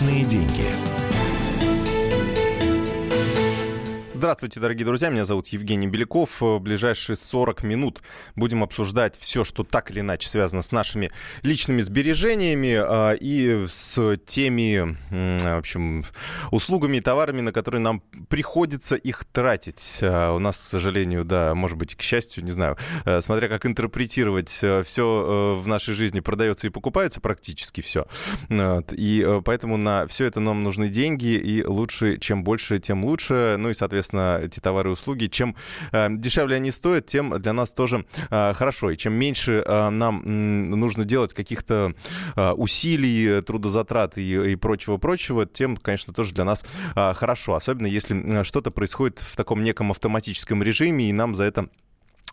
Личные деньги. Здравствуйте, дорогие друзья. Меня зовут Евгений Беляков. В ближайшие 40 минут будем обсуждать все, что так или иначе связано с нашими личными сбережениями а, и с теми, в общем, услугами и товарами, на которые нам приходится их тратить. А, у нас, к сожалению, да, может быть, к счастью, не знаю, смотря как интерпретировать, все в нашей жизни продается и покупается практически все. И поэтому на все это нам нужны деньги, и лучше, чем больше, тем лучше. Ну и, соответственно, соответственно, эти товары и услуги. Чем э, дешевле они стоят, тем для нас тоже э, хорошо. И чем меньше э, нам нужно делать каких-то усилий, трудозатрат и, и прочего-прочего, тем, конечно, тоже для нас хорошо. Особенно если что-то происходит в таком неком автоматическом режиме, и нам за это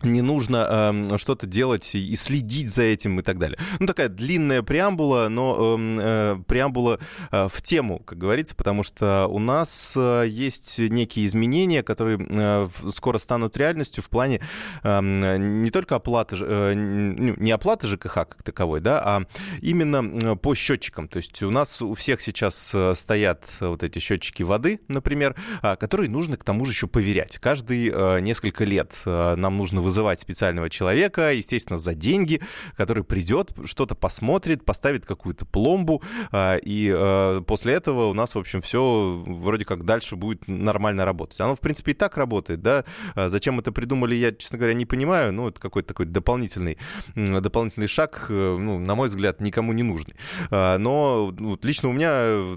не нужно э, что-то делать и следить за этим и так далее. Ну, такая длинная преамбула, но эм, э, преамбула э, в тему, как говорится, потому что у нас э, есть некие изменения, которые э, скоро станут реальностью в плане э, не только оплаты, э, не оплаты ЖКХ как таковой, да, а именно по счетчикам. То есть у нас у всех сейчас э, стоят вот эти счетчики воды, например, э, которые нужно к тому же еще поверять. Каждые э, несколько лет э, нам нужно вызывать специального человека, естественно, за деньги, который придет, что-то посмотрит, поставит какую-то пломбу, а, и а, после этого у нас, в общем, все вроде как дальше будет нормально работать. Оно, в принципе, и так работает, да. А зачем это придумали, я, честно говоря, не понимаю. Ну, это какой-то такой дополнительный, дополнительный шаг, э, ну, на мой взгляд, никому не нужный. Но ну, лично у меня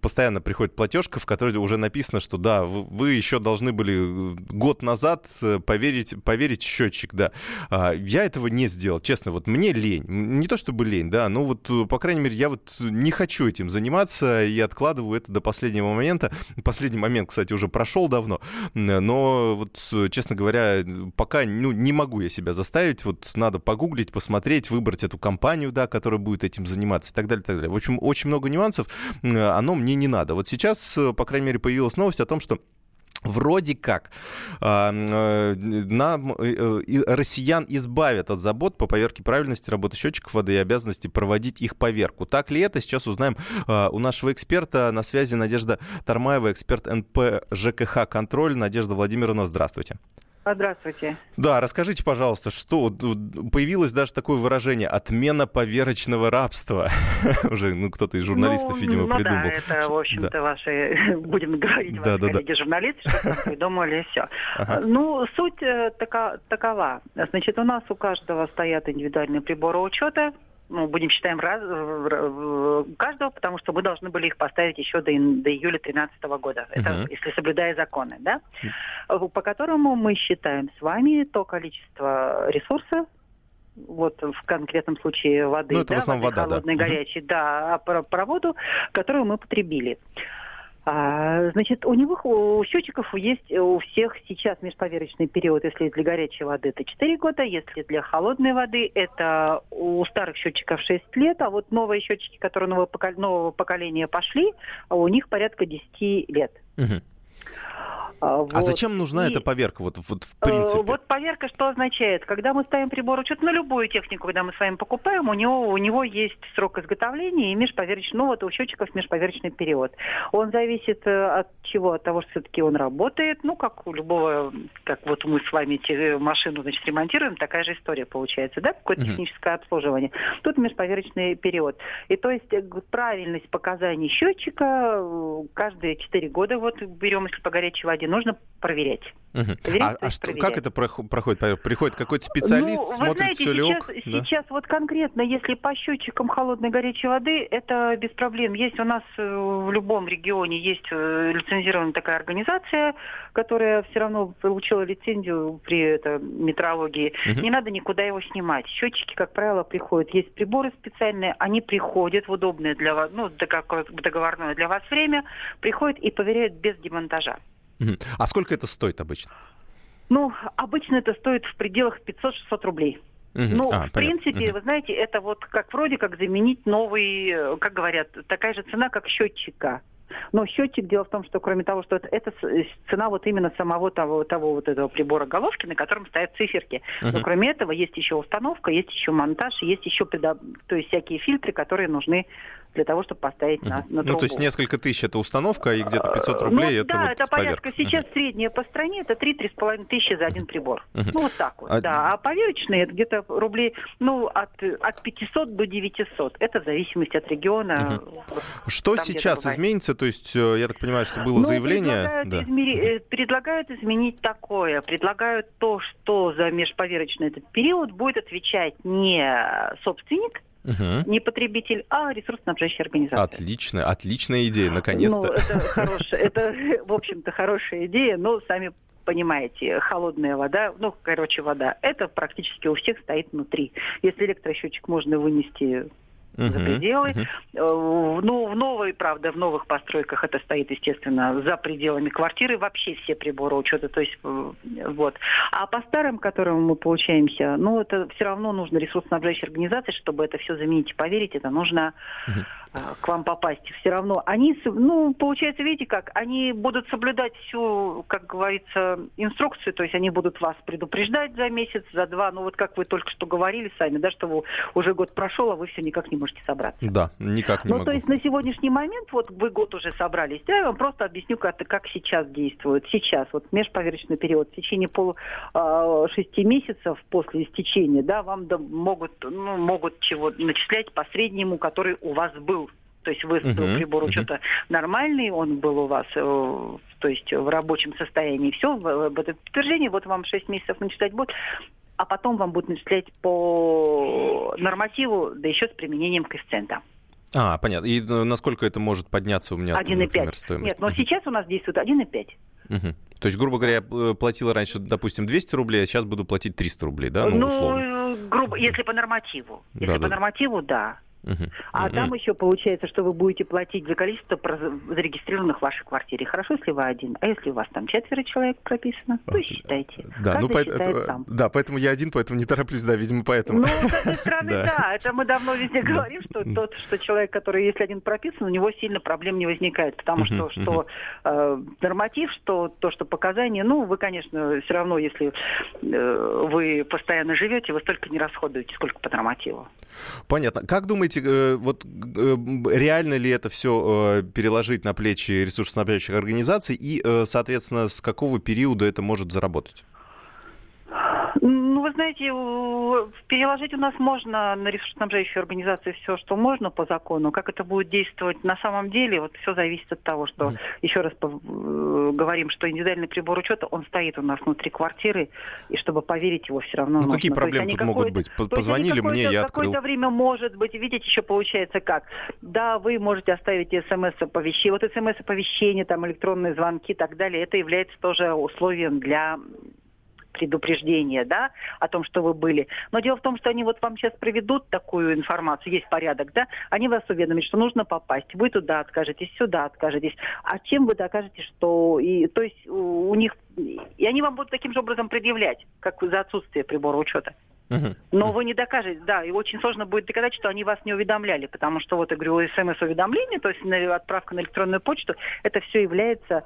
постоянно приходит платежка, в которой уже написано, что да, вы еще должны были год назад э, поверить, поверить проверить счетчик, да. А, я этого не сделал, честно, вот мне лень. Не то чтобы лень, да, но вот, э, по крайней мере, я вот не хочу этим заниматься и откладываю это до последнего момента. Последний момент, кстати, уже прошел давно, но вот, честно говоря, пока ну, не могу я себя заставить, вот надо погуглить, посмотреть, выбрать эту компанию, да, которая будет этим заниматься и так далее, и так далее. В общем, очень много нюансов, оно мне не надо. Вот сейчас, э, по крайней мере, появилась новость о том, что Вроде как а, э, нам, э, россиян избавят от забот по поверке правильности работы счетчиков воды и обязанности проводить их поверку. Так ли это? Сейчас узнаем а, у нашего эксперта. На связи Надежда Тармаева, эксперт НП ЖКХ «Контроль». Надежда Владимировна, здравствуйте. Здравствуйте. Да, расскажите, пожалуйста, что появилось даже такое выражение «отмена поверочного рабства». Уже, ну, кто-то из журналистов, ну, видимо, ну, придумал. да, это, в общем-то, да. ваши, будем говорить, да, ваши да, коллеги-журналисты, что придумали, все. Ага. Ну, суть э, така, такова. Значит, у нас у каждого стоят индивидуальные приборы учета, ну, будем считаем раз, каждого, потому что мы должны были их поставить еще до, до июля 2013 года, это uh-huh. если соблюдая законы, да, uh-huh. по которому мы считаем с вами то количество ресурсов, вот в конкретном случае воды, ну, это да, в основном вода, холодной, да. горячей, uh-huh. да, а про, про воду, которую мы потребили. А, значит, у него у счетчиков есть у всех сейчас межповерочный период, если для горячей воды это 4 года, если для холодной воды это у старых счетчиков 6 лет, а вот новые счетчики, которые нового, поколения пошли, у них порядка 10 лет. Угу. А, вот. А зачем нужна и, эта поверка, вот, вот в принципе? Вот поверка что означает? Когда мы ставим прибор учета на любую технику, когда мы с вами покупаем, у него, у него есть срок изготовления и межповерочный, ну вот у счетчиков межповерочный период. Он зависит э, от чего? От того, что все-таки он работает, ну как у любого, как вот мы с вами машину значит, ремонтируем, такая же история получается, да, какое-то uh-huh. техническое обслуживание. Тут межповерочный период. И то есть э, правильность показаний счетчика э, каждые 4 года, вот берем, если по горячей воде, нужно проверять. Угу. а, а что, как это проходит? Приходит какой-то специалист, ну, смотрит, знаете, все ли сейчас, ок? Да? Сейчас вот конкретно, если по счетчикам холодной горячей воды, это без проблем. Есть у нас э, в любом регионе есть э, лицензированная такая организация, которая все равно получила лицензию при это, метрологии. Угу. Не надо никуда его снимать. Счетчики, как правило, приходят. Есть приборы специальные, они приходят в удобное для вас, ну, договорное для вас время, приходят и проверяют без демонтажа. А сколько это стоит обычно? Ну, обычно это стоит в пределах 500-600 рублей. Угу. Ну, а, в понятно. принципе, угу. вы знаете, это вот как вроде как заменить новый, как говорят, такая же цена, как счетчика. Но счетчик, дело в том, что кроме того, что это, это цена вот именно самого того, того вот этого прибора головки, на котором стоят циферки. Uh-huh. Но кроме этого есть еще установка, есть еще монтаж, есть еще предо... то есть всякие фильтры, которые нужны для того, чтобы поставить на, на трубу. Ну, то есть несколько тысяч это установка, и где-то 500 рублей ну, это да, вот это порядка, сейчас uh средняя по стране, это 3-3,5 тысячи за один прибор. uh Ну, вот так вот, а... да. А поверочные это где-то рублей, ну, от, от 500 до 900. Это в зависимости от региона. uh Что там, сейчас изменится? То есть, э, я так понимаю, что было ну, заявление... Предлагают, да. измери... предлагают изменить такое. Предлагают то, что за межповерочный этот период будет отвечать не собственник, Угу. Не потребитель, а ресурсоснабжающая организация. Отлично, отличная идея, наконец-то. Ну, это хорошая, это, в общем-то, хорошая идея, но сами понимаете, холодная вода, ну, короче, вода, это практически у всех стоит внутри. Если электросчетчик можно вынести uh-huh, за пределы. Uh-huh. Ну, в новой, правда, в новых постройках это стоит, естественно, за пределами квартиры вообще все приборы учета, то есть э, вот. А по старым, которым мы получаемся, ну, это все равно нужно ресурсоснабжающей организации, чтобы это все заменить. Поверить, это нужно uh-huh. К вам попасть. Все равно они, ну, получается, видите как, они будут соблюдать всю, как говорится, инструкцию, то есть они будут вас предупреждать за месяц, за два, ну, вот как вы только что говорили сами, да, что уже год прошел, а вы все никак не можете можете собраться. Да, никак не ну, могу. то есть на сегодняшний момент, вот вы год уже собрались, да, я вам просто объясню, как, как сейчас действует. Сейчас, вот межповерочный период, в течение полу э, шести месяцев после истечения, да, вам да, могут, ну, могут чего начислять по среднему, который у вас был то есть вы uh-huh, прибор учета uh-huh. нормальный, он был у вас, э, то есть в рабочем состоянии, все, в, это подтверждение, вот вам 6 месяцев начислять будет, а потом вам будут начислять по нормативу, да еще с применением коэффициента. А, понятно. И э, насколько это может подняться у меня, 1, например, стоимость? Нет, но сейчас у нас действует 1,5. Угу. То есть, грубо говоря, я платила раньше, допустим, 200 рублей, а сейчас буду платить 300 рублей, да? Ну, ну грубо, если по нормативу. Если да, по да. нормативу, да. Uh-huh. А uh-huh. там еще получается, что вы будете платить за количество зарегистрированных в вашей квартире. Хорошо, если вы один. А если у вас там четверо человек прописано, то считайте. Да, ну, по- это, да, поэтому я один, поэтому не тороплюсь, да, видимо, поэтому. Ну, с одной стороны, да. Это мы давно везде говорим, что тот, что человек, который, если один прописан, у него сильно проблем не возникает. Потому что, что э, норматив, что то, что показания, ну, вы, конечно, все равно, если э, вы постоянно живете, вы столько не расходуете, сколько по нормативу. Понятно. Как думаете, думаете, э, вот э, реально ли это все э, переложить на плечи ресурсоснабжающих организаций и, соответственно, с какого периода это может заработать? Знаете, переложить у нас можно на ресурсоснабжающую организацию все, что можно по закону. Как это будет действовать на самом деле, вот все зависит от того, что, mm. еще раз э, говорим, что индивидуальный прибор учета, он стоит у нас внутри квартиры, и чтобы поверить его все равно ну, нужно. какие проблемы тут могут быть? Позвонили мне, я открыл. Какое-то время может быть, видите, еще получается как. Да, вы можете оставить смс-оповещение, вот смс-оповещение, там электронные звонки и так далее, это является тоже условием для предупреждение, да, о том, что вы были. Но дело в том, что они вот вам сейчас проведут такую информацию, есть порядок, да, они вас уведомят, что нужно попасть, вы туда откажетесь, сюда откажетесь. А чем вы докажете, что... И, то есть у, них... И они вам будут таким же образом предъявлять, как за отсутствие прибора учета. Но вы не докажете, да, и очень сложно будет доказать, что они вас не уведомляли, потому что вот, я говорю, смс-уведомление, то есть отправка на электронную почту, это все является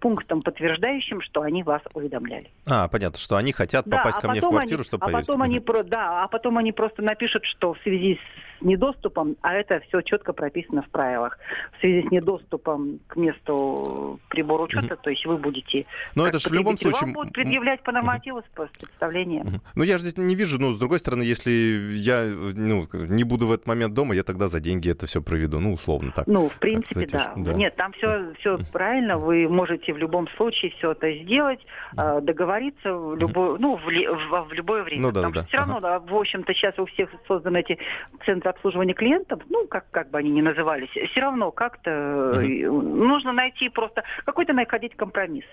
пунктом, подтверждающим, что они вас уведомляли. А, понятно, что они хотят попасть да, ко мне в квартиру, они, чтобы а поверить. Потом они, да, а потом они просто напишут, что в связи с недоступом, а это все четко прописано в правилах, в связи с недоступом к месту прибора учета, mm-hmm. то есть вы будете... Но это же в любом случае... Вам будут предъявлять по нормативу mm-hmm. с представлением. Mm-hmm. Ну, я же здесь не вижу, ну, с другой стороны, если я ну, не буду в этот момент дома, я тогда за деньги это все проведу, ну, условно так. Ну, в принципе, так, да. да. Нет, там все, все правильно, вы можете в любом случае все это сделать, mm-hmm. договориться в любое, ну, в, в, в любое время. Ну, да, Потому да, что все равно, ага. да, в общем-то, сейчас у всех созданы эти центры обслуживания клиентов, ну, как, как бы они ни назывались, все равно как-то угу. нужно найти просто какой-то находить компромисс.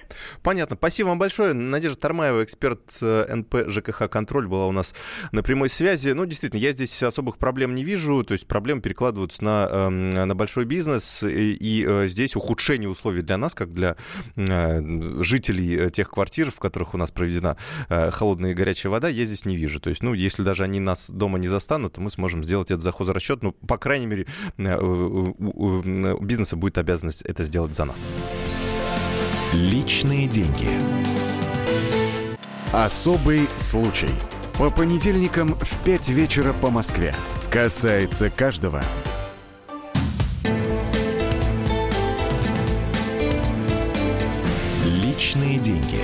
Понятно. Спасибо вам большое. Надежда Тармаева, эксперт э, НП ЖКХ «Контроль», была у нас на прямой связи. Ну, действительно, я здесь особых проблем не вижу, то есть проблемы перекладываются на, эм, на большой бизнес, и, и э, здесь ухудшение условий для нас, как для э, жителей тех квартир, в которых у нас проведена холодная и горячая вода, я здесь не вижу. То есть, ну, если даже они нас дома не застанут, то мы сможем сделать это за хозрасчет, ну, по крайней мере, э, у бизнеса будет обязанность это сделать за нас. Личные деньги. Особый случай. По понедельникам в 5 вечера по Москве. Касается каждого. Личные деньги.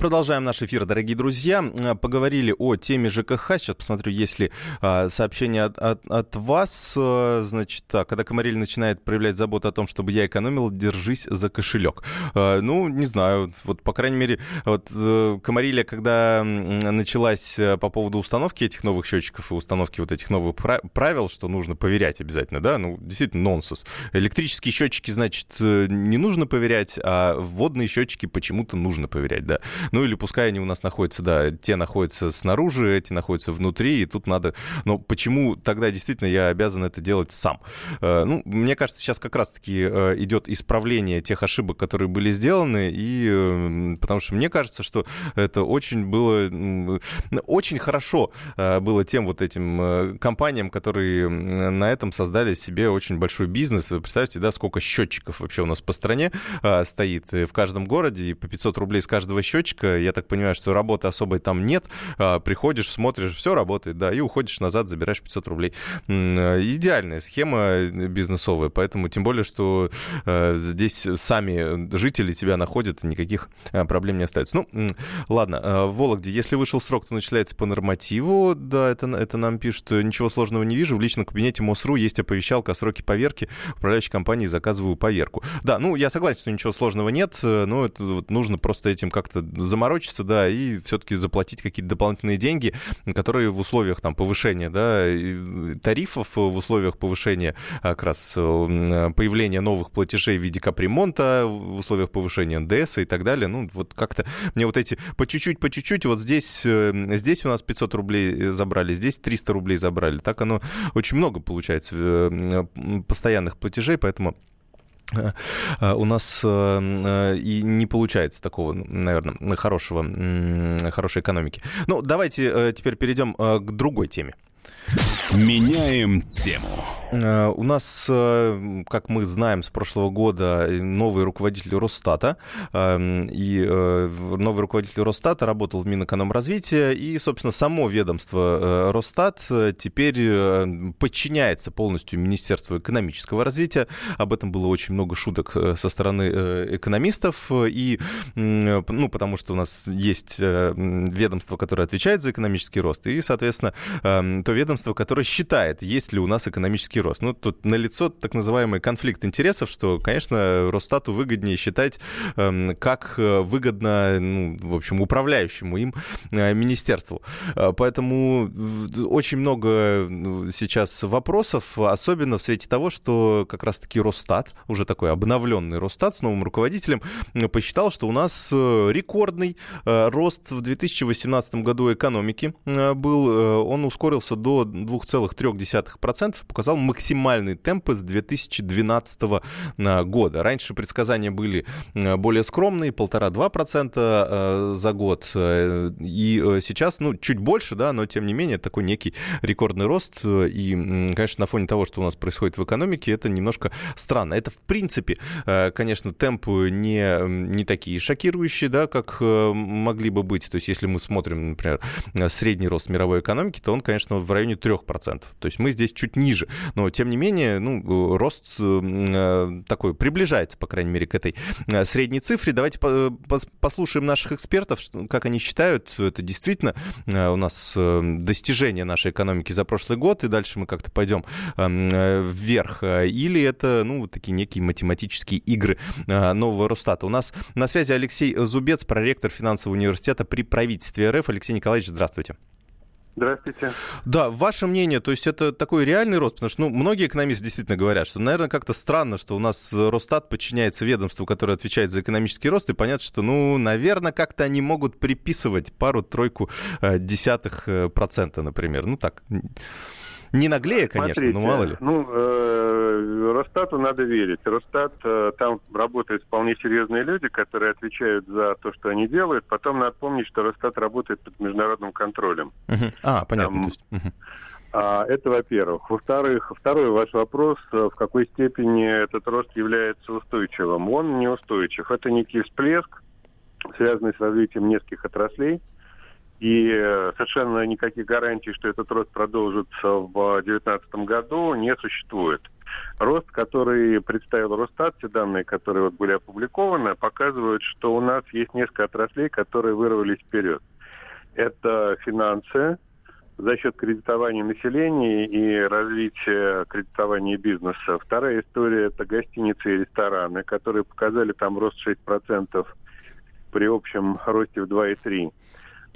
Продолжаем наш эфир, дорогие друзья. Поговорили о теме ЖКХ. Сейчас посмотрю, есть ли а, сообщение от, от, от вас. А, значит, так, когда Комариль начинает проявлять заботу о том, чтобы я экономил, держись за кошелек. А, ну, не знаю, вот, по крайней мере, вот э, Комарилья, когда началась э, по поводу установки этих новых счетчиков и установки вот этих новых правил, что нужно проверять обязательно, да, ну, действительно, нонсенс. Электрические счетчики, значит, э, не нужно проверять, а водные счетчики почему-то нужно проверять, да. Ну или пускай они у нас находятся, да, те находятся снаружи, эти находятся внутри, и тут надо... Но почему тогда действительно я обязан это делать сам? Э, ну, мне кажется, сейчас как раз-таки э, идет исправление тех ошибок, которые были сделаны, и э, потому что мне кажется, что это очень было... Очень хорошо было тем вот этим компаниям, которые на этом создали себе очень большой бизнес. Вы представляете, да, сколько счетчиков вообще у нас по стране стоит в каждом городе, и по 500 рублей с каждого счетчика точка. Я так понимаю, что работы особой там нет. А, приходишь, смотришь, все работает, да, и уходишь назад, забираешь 500 рублей. Идеальная схема бизнесовая, поэтому тем более, что э, здесь сами жители тебя находят, никаких э, проблем не остается. Ну, ладно, э, в Вологде, если вышел срок, то начисляется по нормативу, да, это, это нам пишут, ничего сложного не вижу, в личном кабинете МОСРУ есть оповещалка о сроке поверки, управляющей компании заказываю поверку. Да, ну, я согласен, что ничего сложного нет, но это вот нужно просто этим как-то заморочиться, да, и все-таки заплатить какие-то дополнительные деньги, которые в условиях там повышения, да, тарифов, в условиях повышения а, как раз э, появления новых платежей в виде капремонта, в условиях повышения НДС и так далее, ну, вот как-то мне вот эти по чуть-чуть, по чуть-чуть, вот здесь, э, здесь у нас 500 рублей э, забрали, здесь 300 рублей забрали, так оно очень много получается постоянных платежей, поэтому Э, у нас э, и не получается такого, наверное, хорошего, хорошей экономики. Ну, давайте э, теперь перейдем к другой теме. Меняем тему. Э, у нас, э, как мы знаем, с прошлого года новый руководитель Росстата. Эм, и э, новый руководитель Росстата работал в Минэкономразвития. И, собственно, само ведомство Росстат теперь подчиняется полностью Министерству экономического развития. Об этом было очень много шуток со стороны экономистов. И, ну, потому что у нас есть ведомство, которое отвечает за экономический рост. И, соответственно, эм, то ведомство, ведомство, которое считает, есть ли у нас экономический рост. Ну, тут налицо так называемый конфликт интересов, что, конечно, Росстату выгоднее считать, эм, как э, выгодно, ну, в общем, управляющему им э, министерству. Э, поэтому очень много ну, сейчас вопросов, особенно в свете того, что как раз-таки Росстат, уже такой обновленный Росстат с новым руководителем, посчитал, что у нас рекордный рост в 2018 году экономики был. Он ускорился до 2,3% показал максимальный темп с 2012 э, года. Раньше предсказания были э, более скромные, 1,5-2% э, за год. И сейчас, ну, чуть больше, да, но тем не менее такой некий рекордный рост. И, конечно, на фоне того, что у нас происходит в экономике, это немножко странно. Это, в принципе, конечно, темпы не, не такие шокирующие, да, как могли бы быть. То есть, если мы смотрим, например, средний рост мировой экономики, то он, конечно, в районе 3%. То есть мы здесь чуть ниже. Но, тем не менее, ну, рост э, такой приближается, по крайней мере, к этой э, средней цифре. Давайте послушаем наших экспертов, как они считают, это действительно э, у нас достижение нашей экономики за прошлый год, и дальше мы как-то пойдем вверх. Или это, ну, такие некие математические игры нового Росстата. У нас на связи Алексей Зубец, проректор финансового университета при правительстве РФ. Алексей Николаевич, здравствуйте. Здравствуйте. Да, ваше мнение, то есть это такой реальный рост? Потому что ну, многие экономисты действительно говорят, что, наверное, как-то странно, что у нас Росстат подчиняется ведомству, которое отвечает за экономический рост, и понятно, что, ну, наверное, как-то они могут приписывать пару-тройку э, десятых э, процента, например. Ну, так, не наглее, конечно, Смотрите, но мало ли. Ну, э, Росстату надо верить. Росстат, э, там работают вполне серьезные люди, которые отвечают за то, что они делают. Потом надо помнить, что Росстат работает под международным контролем. Uh-huh. А, понятно. Там, есть, uh-huh. А, это во-первых. Во-вторых, второй ваш вопрос, э, в какой степени этот рост является устойчивым. Он неустойчив. Это некий всплеск, связанный с развитием нескольких отраслей. И э, совершенно никаких гарантий, что этот рост продолжится в 2019 году, не существует. Рост, который представил Росстат, те данные, которые вот были опубликованы, показывают, что у нас есть несколько отраслей, которые вырвались вперед. Это финансы, за счет кредитования населения и развития кредитования бизнеса. Вторая история – это гостиницы и рестораны, которые показали там рост 6% при общем росте в 2,3%.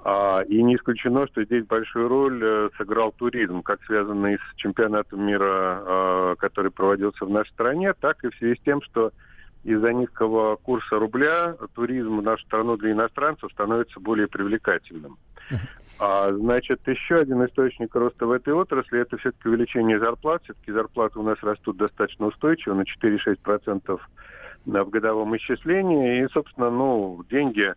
А, и не исключено, что здесь большую роль э, сыграл туризм, как связанный с чемпионатом мира, а, который проводился в нашей стране, так и в связи с тем, что из-за низкого курса рубля туризм в нашу страну для иностранцев становится более привлекательным. А, значит, еще один источник роста в этой отрасли – это все-таки увеличение зарплат. Все-таки зарплаты у нас растут достаточно устойчиво, на 4-6% в годовом исчислении. И, собственно, ну, деньги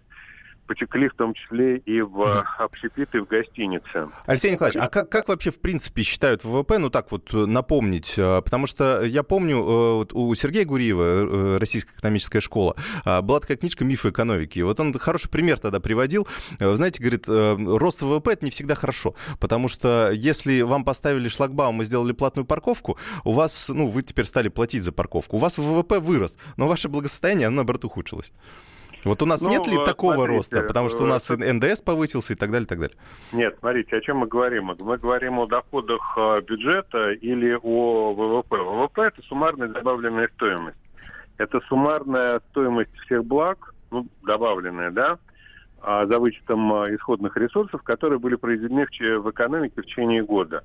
потекли в том числе и в общепиты, в гостинице. Алексей Николаевич, а как, как вообще в принципе считают ВВП, ну так вот напомнить, э, потому что я помню, э, вот у Сергея Гуриева, э, Российская экономическая школа, была такая книжка «Мифы экономики», вот он хороший пример тогда приводил, знаете, говорит, рост ВВП это не всегда хорошо, потому что если вам поставили шлагбаум и сделали платную парковку, у вас, ну, вы теперь стали платить за парковку, у вас ВВП вырос, но ваше благосостояние, оно, наоборот, ухудшилось. Вот у нас ну, нет ли такого смотрите, роста? Потому что у нас э, НДС повысился и так далее, и так далее. Нет, смотрите, о чем мы говорим? Мы говорим о доходах э, бюджета или о ВВП. ВВП – это суммарная добавленная стоимость. Это суммарная стоимость всех благ, ну, добавленная, да, а, за вычетом э, исходных ресурсов, которые были произведены в экономике в течение года.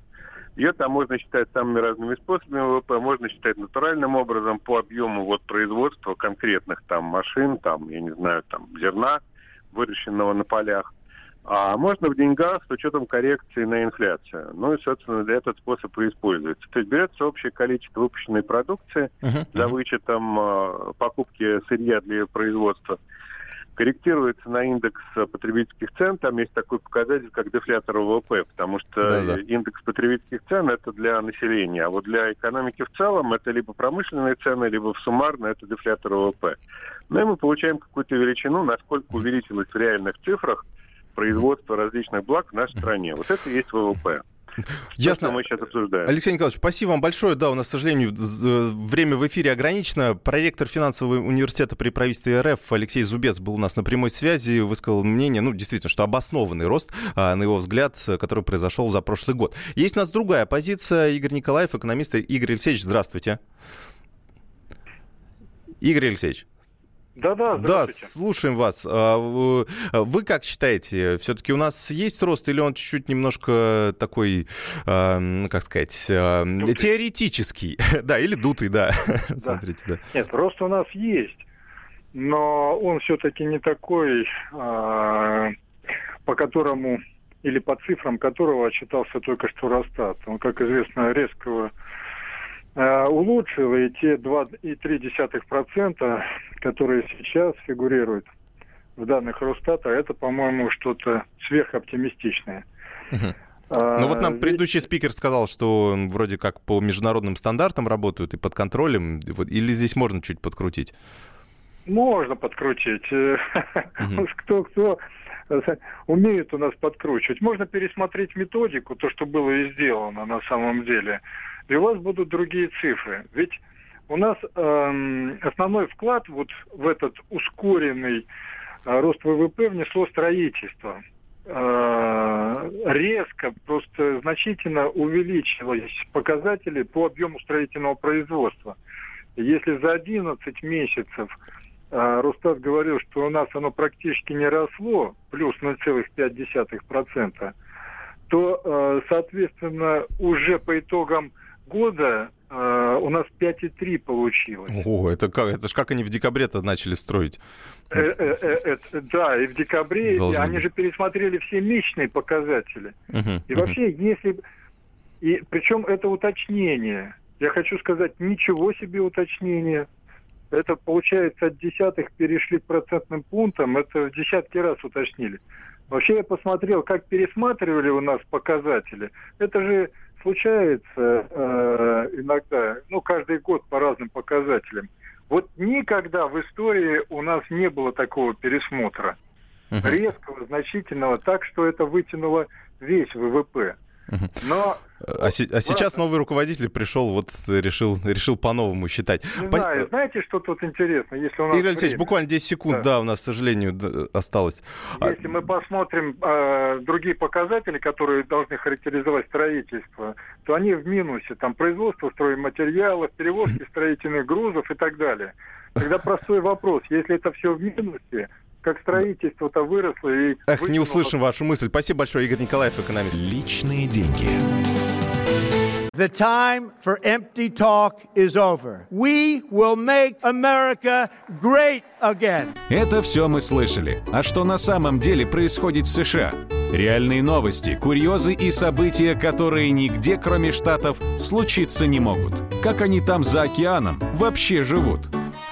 Ее там можно считать самыми разными способами ВВП, можно считать натуральным образом по объему вот производства конкретных там машин, там, я не знаю, там зерна, выращенного на полях. А можно в деньгах с учетом коррекции на инфляцию. Ну и, собственно, для этот способ и используется. То есть берется общее количество выпущенной продукции uh-huh. за вычетом э, покупки сырья для производства корректируется на индекс потребительских цен. Там есть такой показатель, как дефлятор ВВП, потому что Да-да. индекс потребительских цен это для населения, а вот для экономики в целом это либо промышленные цены, либо в суммарно это дефлятор ВВП. Ну и мы получаем какую-то величину, насколько увеличилось в реальных цифрах производство различных благ в нашей стране. Вот это и есть ВВП. Ясно. мы сейчас обсуждаем. Алексей Николаевич, спасибо вам большое. Да, у нас, к сожалению, время в эфире ограничено. Проректор финансового университета при правительстве РФ Алексей Зубец был у нас на прямой связи, высказал мнение, ну, действительно, что обоснованный рост, а, на его взгляд, который произошел за прошлый год. Есть у нас другая позиция. Игорь Николаев, экономист. Игорь Алексеевич, здравствуйте. Игорь Алексеевич. Да, да, да, слушаем вас. А, вы как считаете, все-таки у нас есть рост или он чуть-чуть немножко такой, а, как сказать, а, дутый. теоретический, да, или дутый, да. да. Смотрите, да. Нет, рост у нас есть, но он все-таки не такой, по которому или по цифрам которого отчитался только что Росстат. Он, как известно, резкого Э, улучшил, и те 2,3%, которые сейчас фигурируют в данных Росстата, это, по-моему, что-то сверхоптимистичное. Угу. Ну вот нам предыдущий спикер сказал, что вроде как по международным стандартам работают и под контролем, или здесь можно чуть подкрутить? Можно подкрутить. Угу. Кто кто умеет у нас подкручивать. Можно пересмотреть методику, то, что было и сделано на самом деле и у вас будут другие цифры. Ведь у нас э, основной вклад вот в этот ускоренный э, рост ВВП внесло строительство. Э, резко, просто значительно увеличились показатели по объему строительного производства. Если за 11 месяцев э, Росстат говорил, что у нас оно практически не росло, плюс 0,5%, то, э, соответственно, уже по итогам года э, у нас 5,3 получилось. О, это как? Это ж как они в декабре-то начали строить? Э, э, э, да, и в декабре Должны они быть. же пересмотрели все месячные показатели. Угу, и угу. вообще, если... И причем это уточнение. Я хочу сказать, ничего себе уточнение. Это, получается, от десятых перешли к процентным пунктам. Это в десятки раз уточнили. Вообще я посмотрел, как пересматривали у нас показатели. Это же случается э, иногда, ну, каждый год по разным показателям. Вот никогда в истории у нас не было такого пересмотра. Uh-huh. Резкого, значительного, так что это вытянуло весь ВВП. Но А, си- а сейчас новый руководитель пришел, вот решил, решил по-новому считать. Не по... знаю, знаете, что тут интересно? Если у нас Игорь Алексеевич, буквально 10 секунд, да. да, у нас, к сожалению, осталось. А Если а... мы посмотрим э, другие показатели, которые должны характеризовать строительство, то они в минусе. Там производство стройматериалов, перевозки строительных грузов и так далее. Тогда простой вопрос. Если это все в минусе, как строительство-то выросло и... Эх, не услышим вашу мысль. Спасибо большое, Игорь Николаев, экономист. Личные деньги. The time for empty talk is over. We will make America great again. Это все мы слышали. А что на самом деле происходит в США? Реальные новости, курьезы и события, которые нигде, кроме Штатов, случиться не могут. Как они там за океаном вообще живут?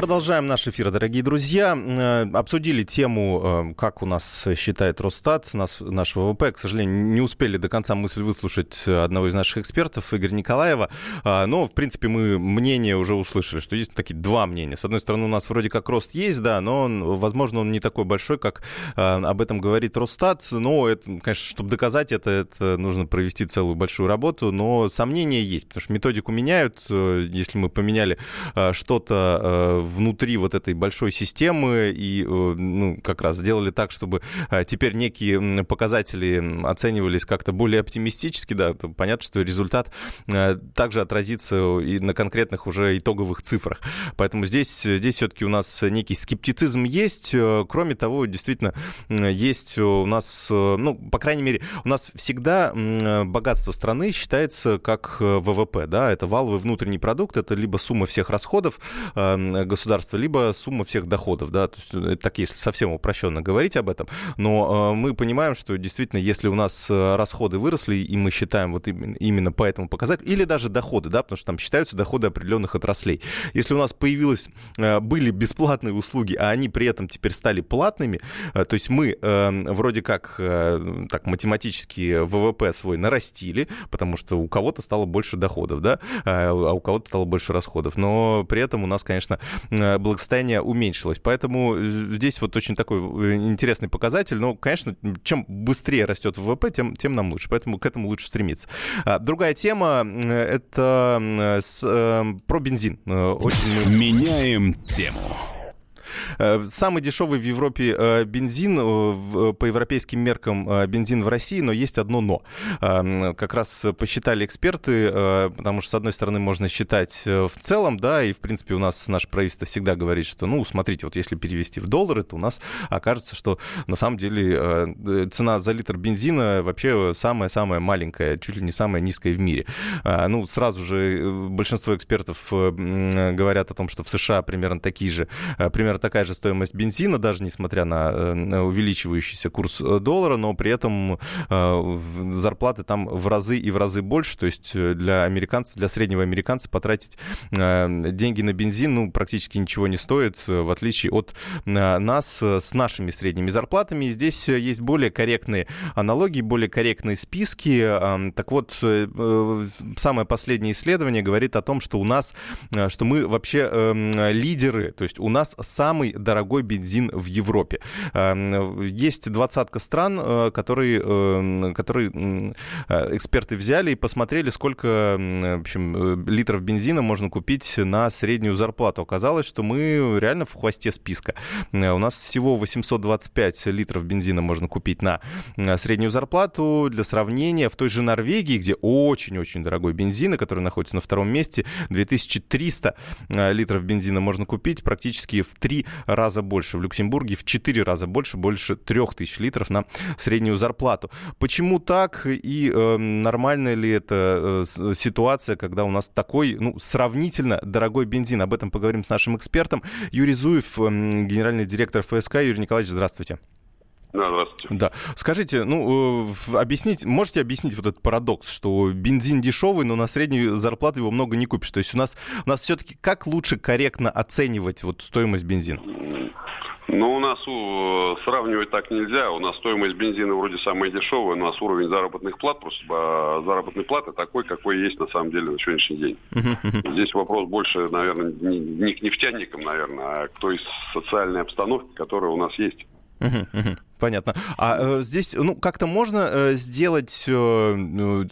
Продолжаем наш эфир, дорогие друзья. Э, обсудили тему, э, как у нас считает Росстат нас, наш ВВП. К сожалению, не успели до конца мысль выслушать одного из наших экспертов, Игоря Николаева. А, но, в принципе, мы мнение уже услышали, что есть такие два мнения. С одной стороны, у нас вроде как рост есть, да, но, он, возможно, он не такой большой, как э, об этом говорит Росстат. Но, это, конечно, чтобы доказать это, это нужно провести целую большую работу. Но сомнения есть, потому что методику меняют. Если мы поменяли что-то внутри вот этой большой системы и э, ну, как раз сделали так, чтобы э, теперь некие показатели оценивались как-то более оптимистически, да, понятно, что результат э, также отразится и на конкретных уже итоговых цифрах. Поэтому здесь, здесь все-таки у нас некий скептицизм есть. Кроме того, действительно, есть у нас, ну, по крайней мере, у нас всегда богатство страны считается как ВВП, да, это валовый внутренний продукт, это либо сумма всех расходов государства, либо сумма всех доходов, да, то есть, э, так если совсем упрощенно говорить об этом, но э, мы понимаем, что действительно, если у нас э, расходы выросли, и мы считаем вот именно, именно по этому показателю, или даже доходы, да, потому что там считаются доходы определенных отраслей. Если у нас появилось, были бесплатные услуги, а они при этом теперь стали платными, то есть мы вроде как так математически ВВП свой нарастили, потому что у кого-то стало больше доходов, да, а у кого-то стало больше расходов, но при этом у нас, конечно, Э, благосостояние уменьшилось. Поэтому э, здесь вот очень такой э, интересный показатель. Но, конечно, чем быстрее растет ВВП, тем, тем нам лучше. Поэтому к этому лучше стремиться. А, другая тема — это с, про бензин. Очень... Меняем тему. Э, самый дешевый в Европе э, бензин, э, по европейским меркам бензин в России, но есть одно но. Как раз посчитали эксперты, потому что, с одной стороны, можно считать в целом, да, и, в принципе, у нас наше правительство всегда говорит, что, ну, смотрите, вот если перевести в доллары, то у нас окажется, что на самом деле цена за литр бензина вообще самая-самая маленькая, чуть ли не самая низкая в мире. Ну, сразу же большинство экспертов говорят о том, что в США примерно такие же, примерно такая же стоимость бензина, даже несмотря на э, увеличивающийся курс э, доллара, но при этом э, зарплаты там в разы и в разы больше. То есть для американца, для среднего американца потратить деньги на бензин ну, практически ничего не стоит, в отличие от нас с нашими средними зарплатами. И здесь есть более корректные аналогии, более корректные списки. Так вот, самое последнее исследование говорит о том, что у нас, что мы вообще эм, лидеры, то есть у нас сам самый дорогой бензин в Европе. Эм, есть двадцатка стран, э, которые, э, которые э, эксперты взяли и посмотрели, сколько в общем, литров бензина можно купить на среднюю зарплату. Оказалось, что мы реально в хвосте списка. У нас всего 825 литров бензина можно купить на среднюю зарплату. Для сравнения, в той же Норвегии, где очень-очень дорогой бензин, который находится на втором месте, 2300 литров бензина можно купить практически в три раза больше. В Люксембурге в четыре раза больше, больше трех тысяч литров на среднюю зарплату. Почему так и э, нормальная ли это э, ситуация, когда у нас такой, ну, сравнительно дорогой бензин? Об этом поговорим с нашим экспертом. Юрий Зуев, э, генеральный директор ФСК. Юрий Николаевич, здравствуйте. Да, здравствуйте. Да. Скажите, ну, э, объяснить, можете объяснить вот этот парадокс, что бензин дешевый, но на среднюю зарплату его много не купишь? То есть у нас, у нас все-таки как лучше корректно оценивать вот стоимость бензина? Ну, у нас у, сравнивать так нельзя. У нас стоимость бензина вроде самая дешевая, у нас уровень заработных плат, просто а, заработной платы такой, какой есть на самом деле на сегодняшний день. Здесь вопрос больше, наверное, не, не к нефтяникам, наверное, а к той социальной обстановке, которая у нас есть. Понятно. А э, здесь, ну, как-то можно э, сделать, э, ну,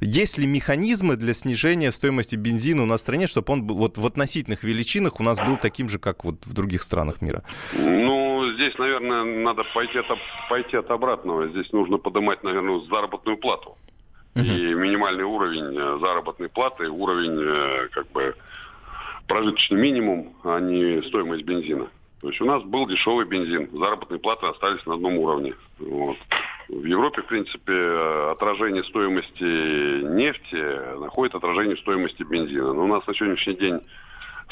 есть ли механизмы для снижения стоимости бензина у нас в стране, чтобы он был, вот в относительных величинах у нас был таким же, как вот в других странах мира? Ну, здесь, наверное, надо пойти от, пойти от обратного. Здесь нужно поднимать, наверное, заработную плату. Uh-huh. И минимальный уровень э, заработной платы, уровень, э, как бы, прожиточный минимум, а не стоимость бензина. То есть у нас был дешевый бензин, заработные платы остались на одном уровне. Вот. В Европе, в принципе, отражение стоимости нефти находит отражение стоимости бензина. Но у нас на сегодняшний день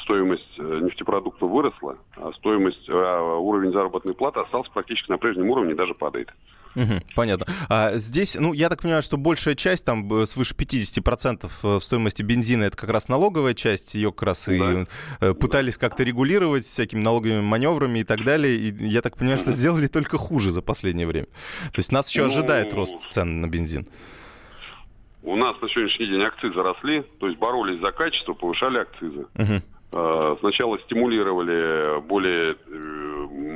стоимость э, нефтепродуктов выросла, а стоимость, а уровень заработной платы остался практически на прежнем уровне, даже падает. Угу, понятно. А здесь, ну, я так понимаю, что большая часть, там, свыше 50% э, стоимости бензина, это как раз налоговая часть, ее как раз да. и э, пытались как-то регулировать всякими налоговыми маневрами и так далее, и я так понимаю, что сделали только хуже за последнее время. То есть нас еще ну... ожидает рост цен на бензин. У нас на сегодняшний день акцизы росли, то есть боролись за качество, повышали акцизы. Угу. Сначала стимулировали более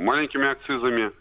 маленькими акцизами,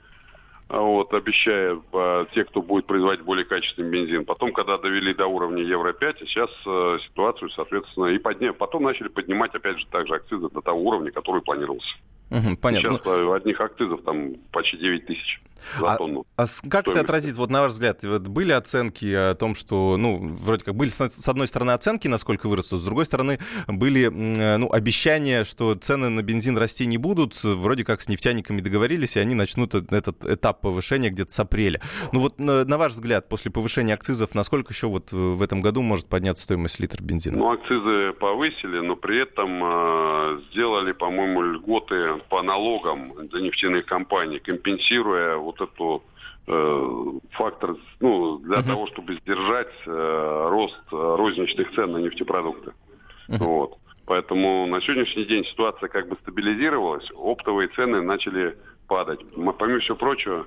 вот, обещая э, те, кто будет производить более качественный бензин. Потом, когда довели до уровня Евро-5, сейчас э, ситуацию, соответственно, и подня... потом начали поднимать, опять же, также акцизы до того уровня, который планировался. Угу, понятно. Сейчас э, одних акцизов там почти 9 тысяч за а, тонну. А как это отразится, вот на ваш взгляд, вот были оценки о том, что, ну, вроде как были с одной стороны оценки, насколько вырастут, с другой стороны были, ну, обещания, что цены на бензин расти не будут, вроде как с нефтяниками договорились, и они начнут этот этап повышения где-то с апреля. Ну вот на, на ваш взгляд, после повышения акцизов, насколько еще вот в этом году может подняться стоимость литра бензина? Ну, акцизы повысили, но при этом э, сделали, по-моему, льготы по налогам для нефтяных компаний, компенсируя вот эту э, фактор ну, для uh-huh. того, чтобы сдержать э, рост э, розничных цен на нефтепродукты. Uh-huh. Вот. Поэтому на сегодняшний день ситуация как бы стабилизировалась, оптовые цены начали падать. Помимо всего прочего,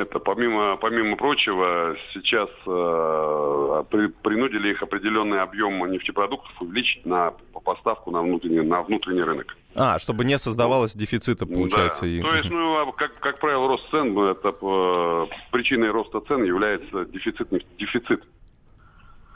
это помимо, помимо прочего, сейчас э, при, принудили их определенный объем нефтепродуктов увеличить на поставку на внутренний, на внутренний рынок. А, чтобы не создавалось дефицита, получается. Да. И... То есть, ну, а как, как правило, рост цен, это э, причиной роста цен является дефицит, дефицит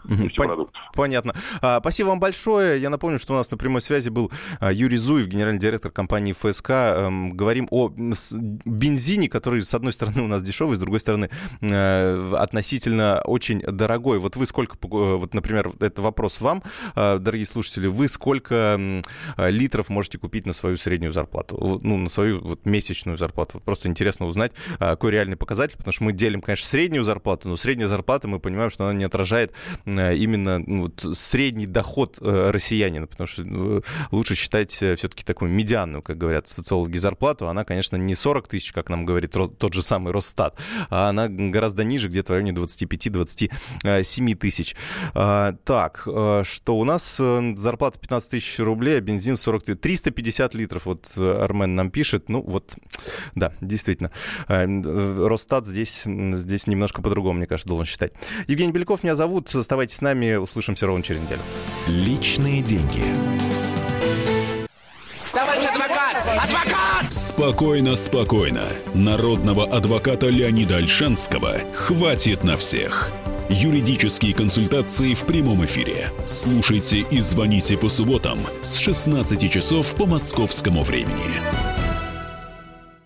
нефтепродуктов. Понятно. А, спасибо вам большое. Я напомню, что у нас на прямой связи был а, Юрий Зуев, генеральный директор компании ФСК. Эм, говорим о бензине, который, с одной стороны, у нас дешевый, с другой стороны, э, относительно очень дорогой. Вот вы сколько, вот, например, это вопрос вам, э, дорогие слушатели, вы сколько литров можете купить на свою среднюю зарплату? Ну, на свою вот месячную зарплату. Просто интересно узнать, а, какой реальный показатель, потому что мы делим, конечно, среднюю зарплату, но средняя зарплата, мы понимаем, что она не отражает Э, именно ну, вот, средний доход э, россиянина, потому что ну, лучше считать э, все-таки такую медианную, как говорят социологи, зарплату. Она, конечно, не 40 тысяч, как нам говорит тот же самый Росстат, а она гораздо ниже, где-то в районе 25-27 тысяч. А, так, что у нас зарплата 15 тысяч рублей, а бензин 40 тысяч. 350 литров, вот Армен нам пишет. Ну вот, да, действительно. Росстат здесь, здесь немножко по-другому, мне кажется, должен считать. Евгений Беляков меня зовут. Оставайтесь Оставайтесь с нами, услышимся ровно через неделю. Личные деньги. Товарищ адвокат! Адвокат! Спокойно, спокойно. Народного адвоката Леонида Альшанского хватит на всех. Юридические консультации в прямом эфире. Слушайте и звоните по субботам с 16 часов по московскому времени.